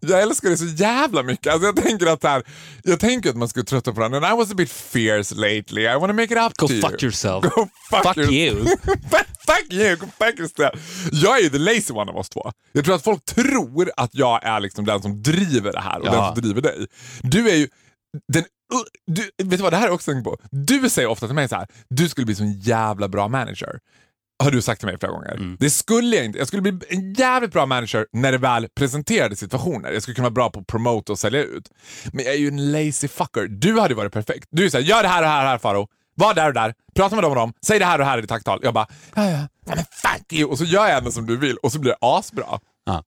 jag älskar det så jävla mycket. Alltså, jag tänker att här, jag tänker att man skulle trötta på den. And I was a bit fierce lately. I want to make it up Go to fuck you. yourself. Go fuck, Fuck your- you. fuck you, go fuck yourself. Jag är ju the lazy one av oss två. Jag tror att folk tror att jag är liksom den som driver det här och Ja. den som driver dig. Du är ju den... Du, vet du vad, det här är också en på. Du säger ofta till mig så här, du skulle bli så en jävla bra manager. Har du sagt till mig flera gånger. Mm. Det skulle jag inte. Jag skulle bli en jävligt bra manager när det väl presenterade situationer. Jag skulle kunna vara bra på att promota och sälja ut. Men jag är ju en lazy fucker. Du hade varit perfekt. Du är såhär, gör det här och här och här Faro. Var där och där. Prata med dem och dem. Säg det här och här i ditt tacktal. Jag bara, ja ja. ja men fuck you. Och så gör jag ändå som du vill och så blir det asbra. Ja.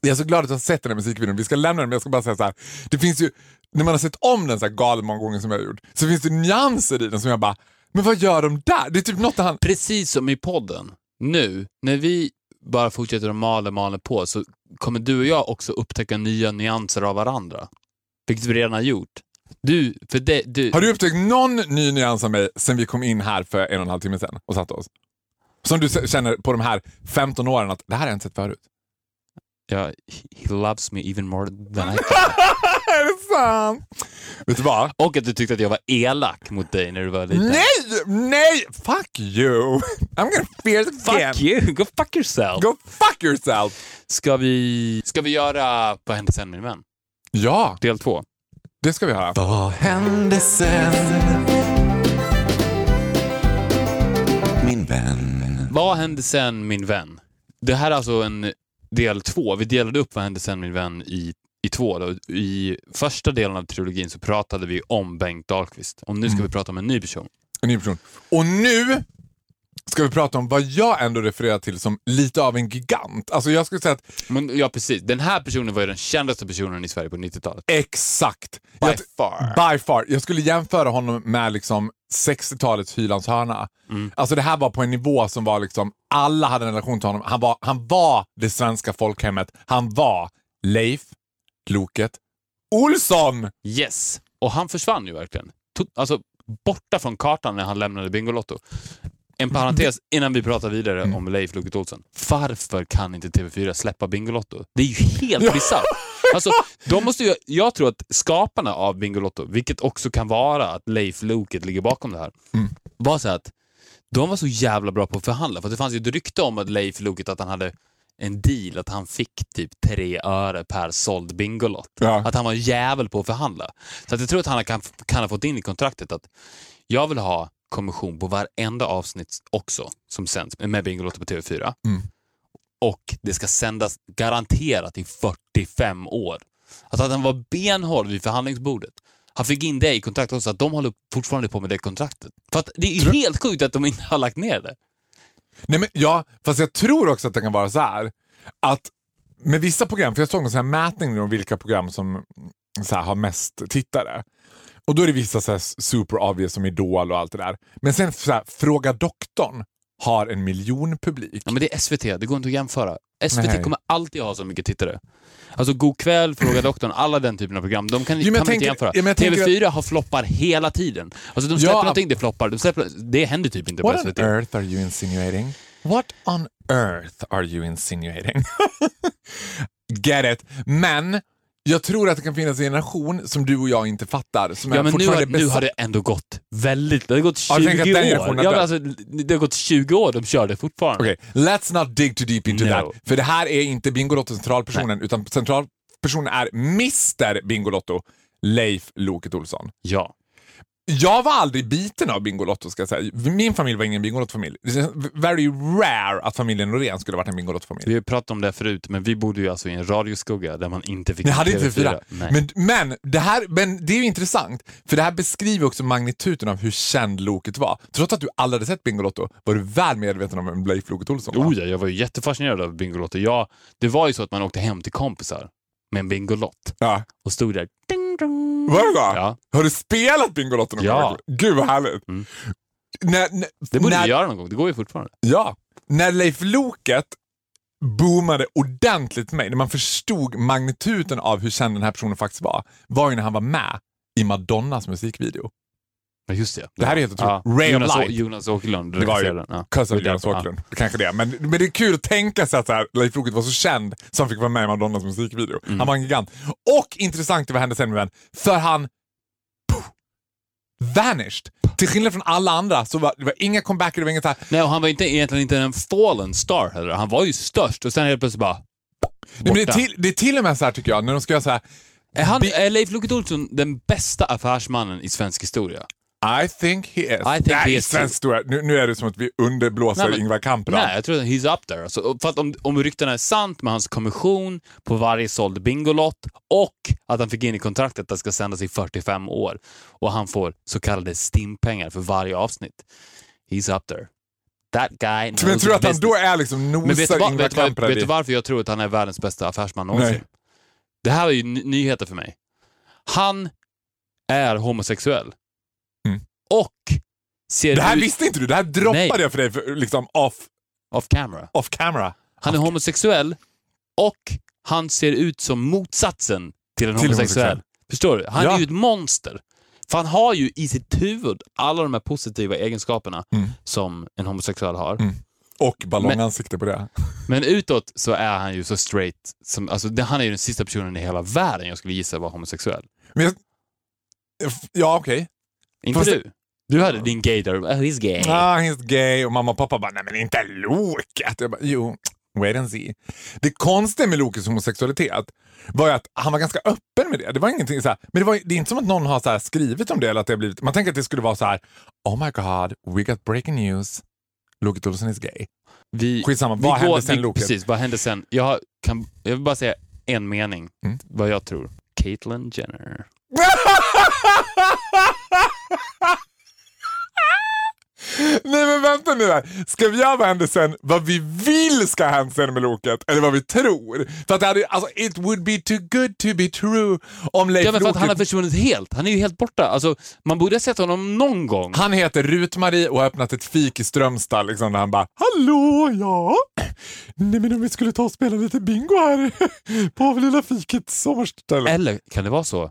Jag är så glad att du har sett den här musikvideon. Vi ska lämna den men jag ska bara säga så här. Det finns ju, när man har sett om den så här galet många gånger som jag har gjort, så finns det nyanser i den som jag bara, men vad gör de där? Det är typ något han... Precis som i podden. Nu, när vi bara fortsätter att mala, mala på, så kommer du och jag också upptäcka nya nyanser av varandra. Vilket vi redan har gjort. Du, för det, du... Har du upptäckt någon ny nyans av mig sen vi kom in här för en och en halv timme sedan och satte oss? Som du känner på de här 15 åren att det här har jag inte sett förut. Ja, he loves me even more than I är det sant? Vet du vad? Och att du tyckte att jag var elak mot dig när du var liten. Nej! Nej! Fuck you! I'm gonna fear the again. Fuck you! Go fuck yourself! Go fuck yourself! Ska vi, ska vi göra Vad hände sen min vän? Ja, Del två. det ska vi göra. Vad hände sen? Min vän. Vad hände sen min vän? Det här är alltså en del två. Vi delade upp Vad hände sen min vän i, i två. Då. I första delen av trilogin så pratade vi om Bengt Dahlqvist. Och nu ska vi prata om en ny person. En ny person. Och nu ska vi prata om vad jag ändå refererar till som lite av en gigant. Alltså jag skulle säga att Men, ja, precis. Den här personen var ju den kändaste personen i Sverige på 90-talet. exakt. By jag, far. By far. Jag skulle jämföra honom med liksom 60-talets Hylands hörna. Mm. Alltså det här var på en nivå som var liksom, alla hade en relation till honom. Han var, han var det svenska folkhemmet. Han var Leif, Loket, Olsson! Yes! Och han försvann ju verkligen. To- Alltså, borta från kartan när han lämnade Bingolotto. En parentes innan vi pratar vidare Mm. om Leif Loket Olsson. Varför kan inte TV4 släppa Bingolotto? Det är ju helt bisarrt. Alltså, de måste ju, jag tror att skaparna av Bingolotto, vilket också kan vara att Leif Loket ligger bakom det här, Mm. var så att de var så jävla bra på att förhandla. För det fanns ju ett rykte om att Leif Loket att han hade en deal att han fick typ tre öre per såld Bingolott. Ja. Att han var en jävel på att förhandla. Så att jag tror att han kan, kan ha fått in i kontraktet att jag vill ha kommission på varenda avsnitt också som sänds med Bingolotto på TV4. Mm. Och det ska sändas garanterat i 45 år. Alltså att han var benhård vid förhandlingsbordet. Han fick in det i kontraktet också, att de håller fortfarande på med det kontraktet. För att det är Tror- helt sjukt att de inte har lagt ner det. Nej, men, ja, fast jag tror också att det kan vara så här att med vissa program, för jag såg en sån här mätning om vilka program som mm, så här, har mest tittare. Och då är det vissa så här super obvious som Idol och allt det där. Men sen så här, Fråga doktorn har en miljon publik. Ja, men det är SVT, det går inte att jämföra. SVT Nej. kommer alltid ha så mycket tittare. Alltså God kväll, Fråga doktorn, alla den typen av program, de kan, Jo, kan man inte tänker- jämföra. ja, men jag tänker TV4 har floppar hela tiden. Alltså de släpper Ja, någonting, det floppar. De släpper, det händer typ inte på What on SVT. earth are you insinuating? What on earth are you insinuating? Get it. Men jag tror att det kan finnas en generation som du och jag inte fattar. Som Ja, är men nu har, nu har det ändå gått väldigt... Det har gått 20 Ja, år. Ja, alltså, det har gått 20 år, de kör det fortfarande. Okej, let's not dig too deep into No. that. För det här är inte Bingolotto centralpersonen, utan centralpersonen är Mr Bingolotto, Leif Loket Olsson. Ja. Jag var aldrig biten av Bingolotto ska jag säga. Min familj var ingen Bingolotto-familj. Very rare att familjen Norén skulle varit en Bingolotto-familj. Vi har pratat om det förut, men vi bodde ju alltså i en radioskugga där man inte fick Ni hade inte TV4. fyra. Nej. Men, men, det här, men det är ju intressant, för det här beskriver också magnituden av hur känd Loket var. Trots att du aldrig hade sett Bingolotto var du väl medveten om vem Leif Loket Olsson var. Oh ja, jag var ju jättefascinerad av Bingolotto. Ja, det var ju så att man åkte hem till kompisar med en Bingolott Ja. och stod där. Var det så? Ja. Har du spelat Bingolotto någon Ja. gång? Gud vad härligt. Mm. När, när, Det borde när, vi göra någon gång, det går ju fortfarande. Ja. När Leif Loket boomade ordentligt med mig, när man förstod magnituden av hur känd den här personen faktiskt var, var ju när han var med i Madonnas musikvideo. Ja, just det. Det här är helt otroligt. Ray of Jonas, Light. Jonas Åkerlund Det var ju. Ja. Det var Jonas Åkerlund. Kanske det. Men, men det är kul att tänka sig att så här, Leif Loket var så känd så han fick vara med i Madonnas musikvideo. Mm. Han var en gigant. Och intressant vad hände sen med den. För han vanished. Till skillnad från alla andra så var det var inga comebacker, det var inget så här. Nej, och han var inte, egentligen inte en fallen star heller. Han var ju störst och sen helt plötsligt bara... Nej, men det, är till, det är till och med så här tycker jag, när de ska göra så här. Är, han, är Leif Loket Olsson den bästa affärsmannen i svensk historia? I think he is. I think Nej, he is svensk historia. Nu, nu är det som att vi underblåser Nej, men- Ingvar Kamprad. Nej, jag tror att he's up there. Alltså, för att om, om ryktena är sant med hans kommission på varje såld Bingolott och att han fick in i kontraktet att det ska sändas i 45 år och han får så kallade stimpengar för varje avsnitt. He's up there. That guy knows Men tror att han då är liksom Men vet nosar vad, Ingvar vet, Kamprad vet du varför jag tror att han är världens bästa affärsman någonsin? Nej. Det här är ju ny- nyheter för mig. Han är homosexuell. Och ser Det här ut visste inte du, det här droppade Nej. jag för dig för, liksom off, off camera. off camera. Han är homosexuell och han ser ut som motsatsen till en Till homosexuell. homosexuell. Förstår du? Han Ja. är ju ett monster. För han har ju i sitt huvud alla de här positiva egenskaperna Mm. som en homosexuell har. Mm. Och ballongansikte på det. Men utåt så är han ju så straight. Som, alltså, det, han är ju den sista personen i hela världen jag skulle gissa var homosexuell. Men jag, ja, okej. Inte Fast- du? Du hade din gay där. Oh, he's gay. Ah, he's gay och mamma och pappa bara, nej men inte Loket. Jag bara, jo, wait and see. Det konstiga med Lokes homosexualitet var ju att han var ganska öppen med det. Det var ingenting så här, men det, var, det är inte som att någon har så skrivit om det eller att det har blivit, man tänker att det skulle vara så här, oh my god, we got breaking news. Loket Olsson is gay. Vi, Skitsamma, vi vad hände går- sen vi, Loket? Precis, vad hände sen? Jag, kan, jag vill bara säga en mening, Mm. vad jag tror. Caitlyn Jenner. Nej men vänta nu här. Ska vi göra vad hände sen, vad vi vill ska hända sen med Loket? Eller vad vi tror? För att det hade, alltså, it would be too good to be true om Leif Ja, men för att han har försvunnit helt. Han är ju helt borta. Alltså, man borde ha sett honom någon gång. Han heter Rut-Marie och har öppnat ett fik i Strömstad liksom, där han bara Hallå, ja? Nej men om vi skulle ta och spela lite bingo här på lilla fikets sommarställe. Eller kan det vara så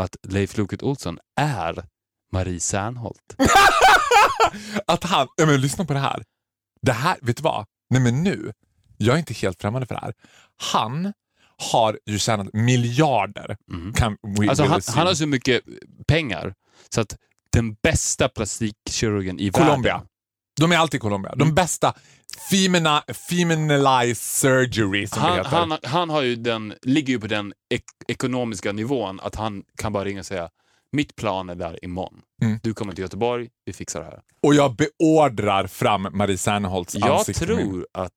att Leif Loket Olsson är Marie Serneholt? Att han, ja, men lyssna på det här. Det här, vet du vad? Nej men nu, jag är inte helt främmande för det här. Han har ju tjänat miljarder. Kan we Alltså, han, han har så mycket pengar så att den bästa plastikkirurgen i Colombia. världen... De är alltid i Colombia. De bästa femina, feminalized surgery som det Han, heter. han, han har ju den, ligger ju på den ek ekonomiska nivån att han kan bara ringa och säga mitt plan är där imorgon. Mm. Du kommer till Göteborg, vi fixar det här. Och jag beordrar fram Marie Serneholtz Jag ansikte. min- tror att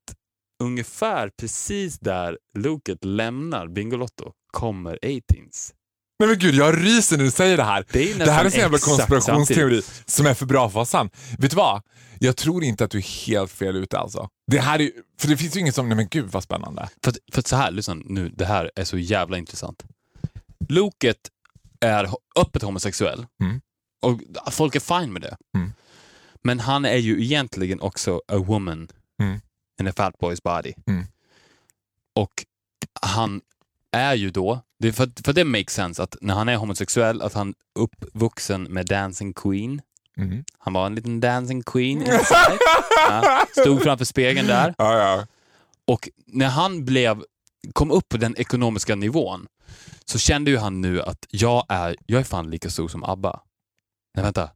ungefär precis där Loket lämnar Bingolotto kommer 18s. Nej men gud, jag ryser när du säger det här. Det Det här är en sån jävla konspirationsteori som är för bra för att vara sann. Vet du vad? Jag tror inte att du är helt fel ute alltså. Det här är, för det finns ju inget som, nej men gud vad spännande. För, att- för att så här, lyssna nu, det här är så jävla intressant. Loket är öppet homosexuell. Mm. Och folk är fine med det. Mm. Men han är ju egentligen också a woman Mm. in a fat boy's body. Mm. Och han är ju då, det för, för det makes sense att när han är homosexuell, att han uppvuxen med Dancing Queen. Mm. Han var en liten Dancing Queen ja, stod framför spegeln där. Ja, ja. Och när han blev, kom upp på den ekonomiska nivån så kände ju han nu att jag är, jag är fan lika stor som ABBA. Nej vänta,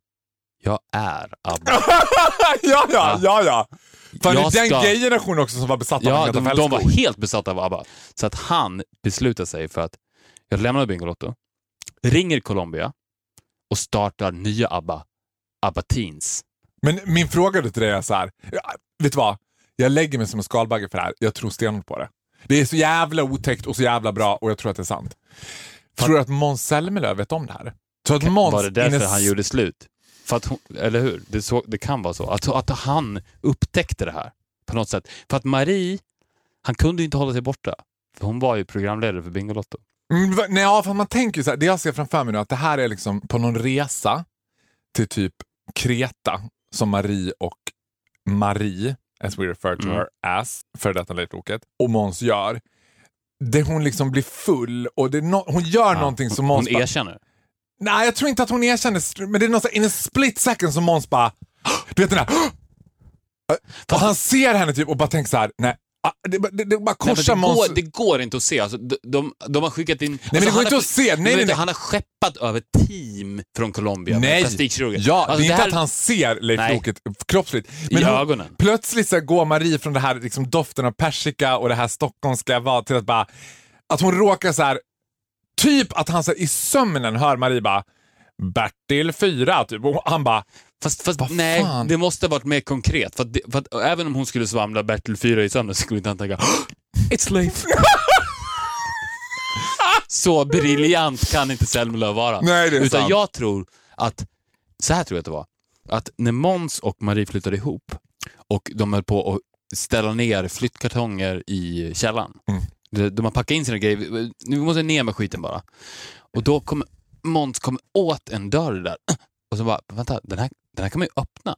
jag är ABBA. ja, ja, ja, ja. Fan, Jag det är den ska- gay-generationen också som var besatt av Ja, de, de var helt besatta av ABBA. Så att han beslutade sig för att jag lämnar Bingolotto, ringer Colombia och startar nya ABBA, ABBA Teens. Men min fråga till dig är så här. Vet du vad? Jag lägger mig som en skalbagge för det här. Jag tror stenhårt på det. Det är så jävla otäckt och så jävla bra och jag tror att det är sant. Tror du att Måns Zelmerlöw vet om det här? Tror att Måns Var det därför han gjorde slut? För att hon, eller hur? Det, så, det kan vara så. Att, att han upptäckte det här på något sätt. För att Marie, han kunde ju inte hålla sig borta. För hon var ju programledare för Bingolotto. Mm, nej, ja, för man tänker ju så här, det jag ser framför mig nu att det här är liksom på någon resa till typ Kreta som Marie och Marie, as we refer to Mm. her as, för detta Leif Loket, och Måns gör. Där hon liksom blir full och det no- hon gör Ja, någonting som Måns hon bara, erkänner. Nej, jag tror inte att hon erkänner, men det är något in a split second som Måns bara, du vet den där, och han ser henne typ och bara tänker så här, nej, det, det, det bara Nej, men korsar det, Måns... går, det går inte att se. Alltså, de, de, de har skickat in... men det alltså, går han inte har- att se. Nej, nej, nej. Han har skeppat över team från Colombia. Nej, plastikkirurger. ja, Alltså, det är inte här- att han ser Leif Nej. Loket kroppsligt. I hon- ögonen. Plötsligt så går Marie från det här liksom, doften av persika och det här stockholmska vad till att bara, att hon råkar så här, typ att han så här, i sömnen hör Marie bara Bertil 4 typ och han bara Fast, fast nej, fan? det måste ha varit mer konkret. För det, för att även om hon skulle svamla Bertil 4 i sömnen så skulle inte han tänka It's Leif. så briljant kan inte Zelmerlöw vara. Nej, det är Utan sant. jag tror att, så här tror jag att det var, att när Måns och Marie flyttade ihop och de höll på att ställa ner flyttkartonger i källaren. Mm. De, de har packat in sina grejer, nu måste ner med skiten bara. Och då kommer Måns kommer åt en dörr där och så bara, vänta, den här, den här kan man ju öppna.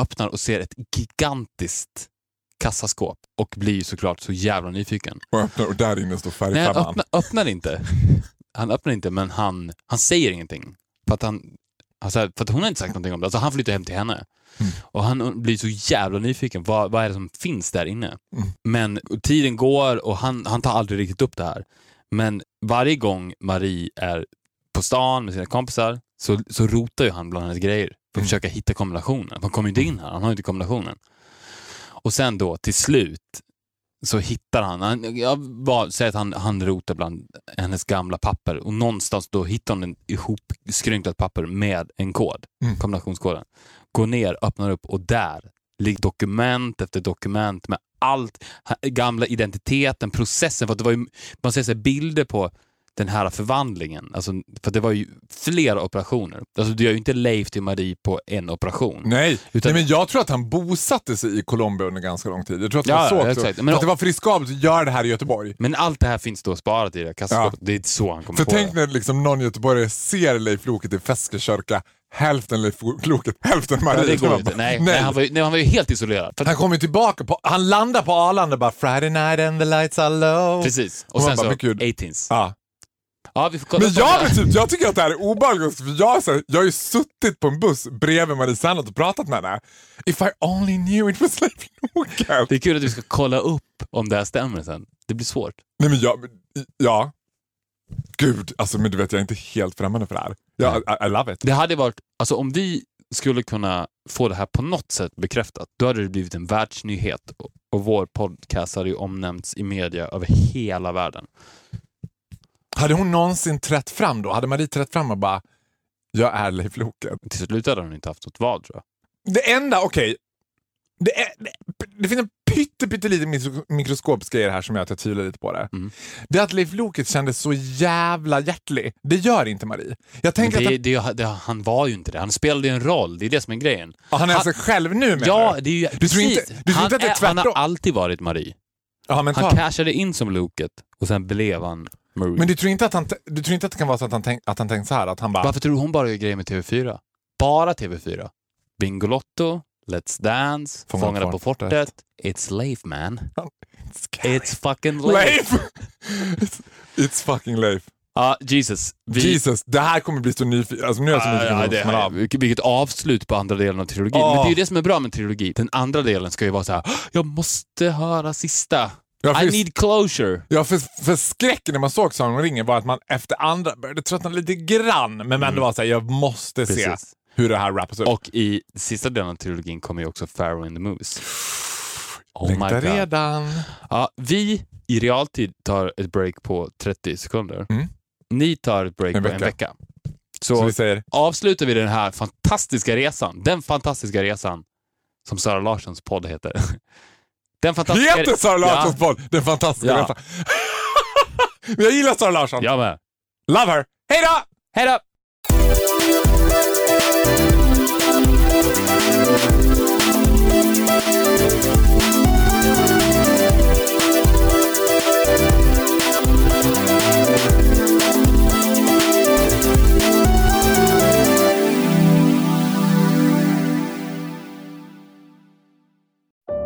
Öppnar och ser ett gigantiskt kassaskåp och blir såklart så jävla nyfiken. och öppnar och där inne står Nej, han färgfemman. öppnar, inte. Han öppnar inte, men han, han säger ingenting. För att, han, säger- för att hon har inte sagt någonting om det. Alltså han flyttar hem till henne. Och han blir så jävla nyfiken. Vad, vad är det som finns där inne? Men tiden går och han, han tar aldrig riktigt upp det här. Men varje gång Marie är på stan med sina kompisar så, så rotar ju han bland hennes grejer för att försöka hitta kombinationen. Han kommer ju inte in här, han har ju inte kombinationen. Och sen då till slut så hittar han, han jag säger att han, han rotar bland hennes gamla papper och någonstans då hittar han en ihopskrynklat papper med en kod, Mm. kombinationskoden. Går ner, öppnar upp och där ligger dokument efter dokument med allt, gamla identiteten, processen. För att det var ju, man ser så bilder på den här förvandlingen. Alltså, för det var ju flera operationer. Alltså, du gör ju inte Leif till Marie på en operation. Nej. Utan- Nej, men jag tror att han bosatte sig i Colombia under ganska lång tid. Jag tror att Ja, var så ja, också. exakt. Men- att det var friskabelt att göra det här i Göteborg. Men allt det här finns då sparat i det kassaskåpet. Det är så han kommer För på tänk det. när liksom någon göteborgare ser Leif Loket i Feskekörka, hälften Leif Loket, hälften Marie. Ja, det går inte. bara, Nej, nej. han, var ju, nej, han var ju helt isolerad. För Han kommer tillbaka, på, han landar på Arlanda och bara “Friday night and the lights are low”. precis. Och, Och sen bara, så men gud. 18s. Ja. Ja, vi får kolla Men jag, blir typ, jag tycker att det här är obehagligt, för jag, så jag har ju suttit på en buss bredvid Marie Serneholt och pratat med henne. If I only knew it was Leif Loket. Det är kul att vi ska kolla upp om det här stämmer sen. Det blir svårt. Nej men jag, ja. Gud, alltså men du vet jag är inte helt främmande för det här. Jag, I, I love it. Det hade varit, alltså om vi skulle kunna få det här på något sätt bekräftat, då hade det blivit en världsnyhet och vår podcast hade ju omnämnts i media över hela världen. Hade hon någonsin trätt fram då? Hade Marie trätt fram och bara, jag är Leif Loket. Till slut hade hon inte haft något val tror jag. Det enda, okej. Det, är- det, det finns en pytte, pytteliten mikro- mikroskopisk grej här som gör att jag tvivlar lite på det. Mm. Det är att Leif Loket kändes så jävla hjärtlig. Det gör inte Marie. Jag tänker det, att han, det, det, han var ju inte det. Han spelade ju en roll. Det är det som är grejen. han är han- sig själv nu menar Ja, det är ju Du tror inte- precis. du tror han, inte att det är han har tvärtom? alltid varit Marie. Ja, Han cashade in som Loket och sen blev han Marie. Men du tror inte att, han, du tror inte att det kan vara så att han, tänk, att han tänkt så här? Att han bara... Varför tror du hon bara gör grejer med TV4? Bara TV4. Bingolotto, Let's Dance, Fångarna Fångarna på fortet. fortet. It's Leif man. Scary. It's fucking Leif. It's, it's fucking Leif. Ja, Jesus. Vi- Jesus, det här kommer bli så nyfiken. Alltså, nu är jag så nyfiken ja, på det av. vilket, avslut på andra delen av trilogin. Ja. Men det är ju det som är bra med en trilogi. Den andra delen ska ju vara så här. jag måste höra sista. Ja, för I need closure. Ja, för, för skräcken när man såg Sagan om ringen var att man efter andra började tröttna lite grann, men ändå var såhär, jag måste se Precis. hur det här wrappas upp. Och i sista delen av trilogin kommer ju också Pharaoh in the Movies. Oh my Längtar God. redan. Ja, vi i realtid tar ett break på 30 sekunder. Mm. Ni tar ett break En på en vecka. vecka. Så, Så, vi säger, avslutar vi den här fantastiska resan, den fantastiska resan som Sara Larssons podd heter. Den fantastiska heter Sara Larssons podd Den fantastiska Ja. resan. Men jag gillar Sara Larsson. Ja, jag med. Love her. Hej då! Hej då!